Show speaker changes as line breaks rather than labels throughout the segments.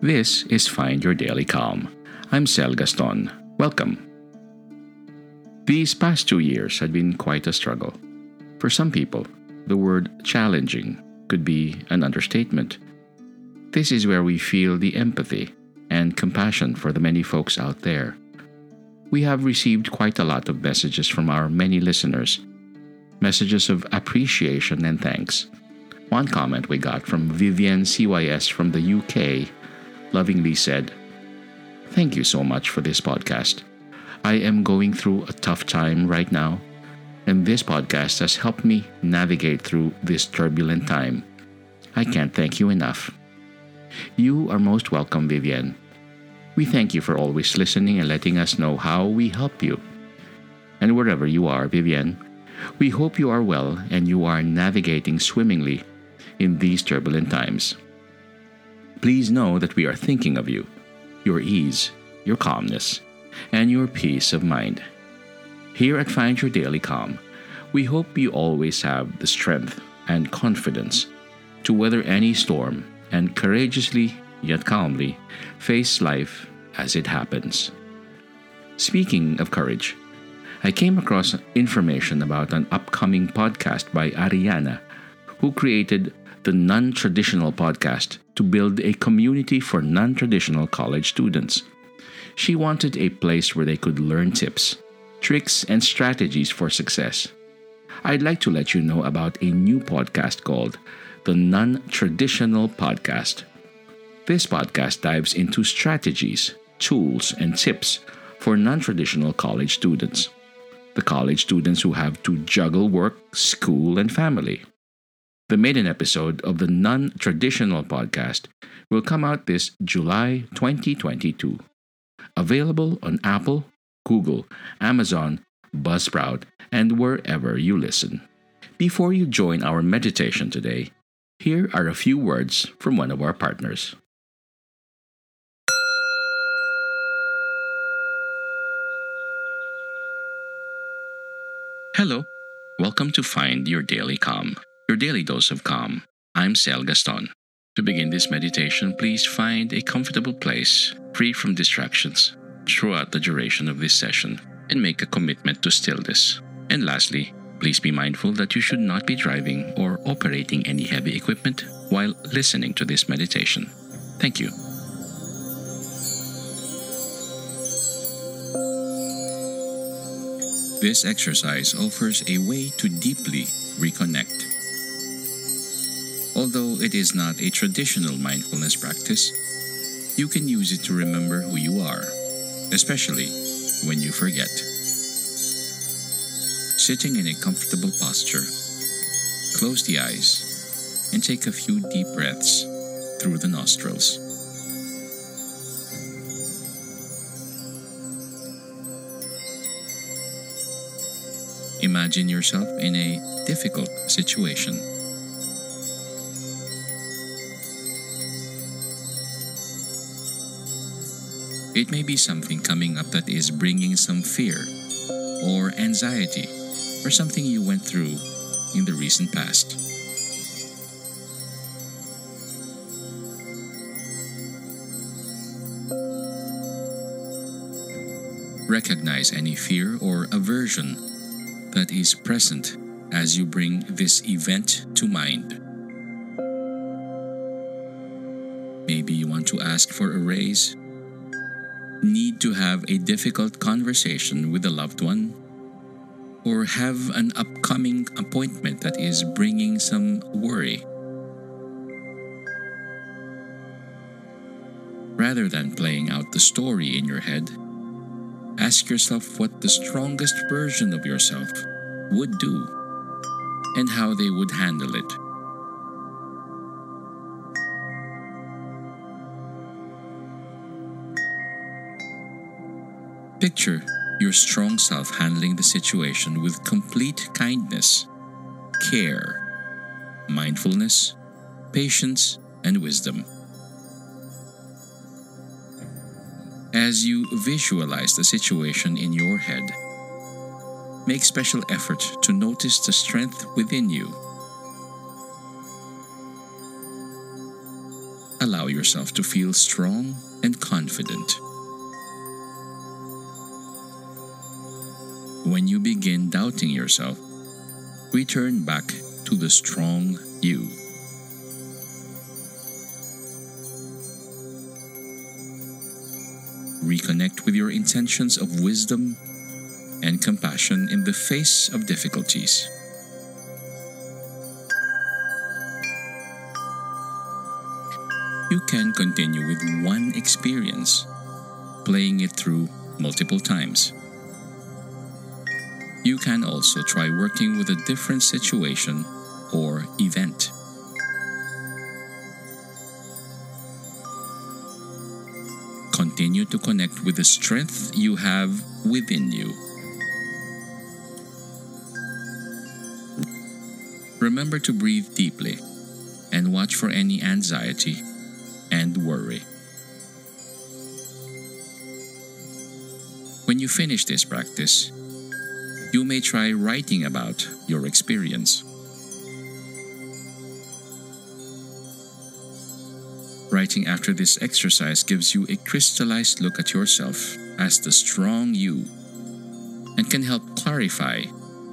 This is Find Your Daily Calm. I'm Sel Gaston. Welcome. These past two years had been quite a struggle. For some people, the word challenging could be an understatement. This is where we feel the empathy and compassion for the many folks out there. We have received quite a lot of messages from our many listeners, messages of appreciation and thanks. One comment we got from Vivien CYS from the UK lovingly said, Thank you so much for this podcast. I am going through a tough time right now, and this podcast has helped me navigate through this turbulent time. I can't thank you enough. You are most welcome, Vivien. We thank you for always listening and letting us know how we help you. And wherever you are, Vivien, we hope you are well and you are navigating swimmingly in these turbulent times. Please know that we are thinking of you, your ease, your calmness, and your peace of mind. Here at Find Your Daily Calm, we hope you always have the strength and confidence to weather any storm and courageously, yet calmly, face life as it happens. Speaking of courage, I came across information about an upcoming podcast by Ariana, who created the Non Traditional Podcast to build a community for non traditional college students. She wanted a place where they could learn tips, tricks, and strategies for success. I'd like to let you know about a new podcast called the Non Traditional Podcast. This podcast dives into strategies, tools, and tips for non traditional college students. The college students who have to juggle work, school, and family. The maiden episode of the non traditional podcast will come out this July 2022. Available on Apple, Google, Amazon, Buzzsprout, and wherever you listen. Before you join our meditation today, here are a few words from one of our partners. Hello, welcome to Find Your Daily Calm your daily dose of calm. I'm Sel Gaston. To begin this meditation, please find a comfortable place, free from distractions, throughout the duration of this session, and make a commitment to stillness. And lastly, please be mindful that you should not be driving or operating any heavy equipment while listening to this meditation. Thank you. This exercise offers a way to deeply reconnect Although it is not a traditional mindfulness practice, you can use it to remember who you are, especially when you forget. Sitting in a comfortable posture, close the eyes and take a few deep breaths through the nostrils. Imagine yourself in a difficult situation It may be something coming up that is bringing some fear or anxiety or something you went through in the recent past. Recognize any fear or aversion that is present as you bring this event to mind. Maybe you want to ask for a raise need to have a difficult conversation with a loved one, or have an upcoming appointment that is bringing some worry. Rather than playing out the story in your head, ask yourself what the strongest version of yourself would do and how they would handle it. Picture your strong self handling the situation with complete kindness, care, mindfulness, patience, and wisdom. As you visualize the situation in your head, make special effort to notice the strength within you. allow yourself to feel strong and confident. When you begin doubting yourself, return back to the strong you. Reconnect with your intentions of wisdom and compassion in the face of difficulties. You can continue with one experience, playing it through multiple times. You can also try working with a different situation or event. Continue to connect with the strength you have within you. Remember to breathe deeply and watch for any anxiety and worry. When you finish this practice, you may try writing about your experience. Writing after this exercise gives you a crystallized look at yourself as the strong you and can help clarify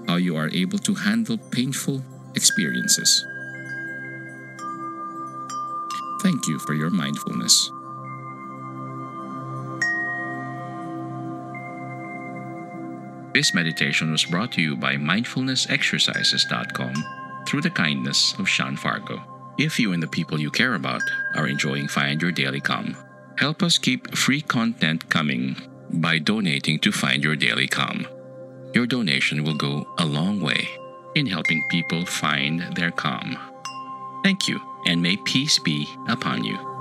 how you are able to handle painful experiences. Thank you for your mindfulness. This meditation was brought to you by mindfulnessexercises.com through the kindness of Sean Fargo. If you and the people you care about are enjoying Find Your Daily Calm, help us keep free content coming by donating to Find Your Daily Calm. Your donation will go a long way in helping people find their calm. Thank you, and may peace be upon you.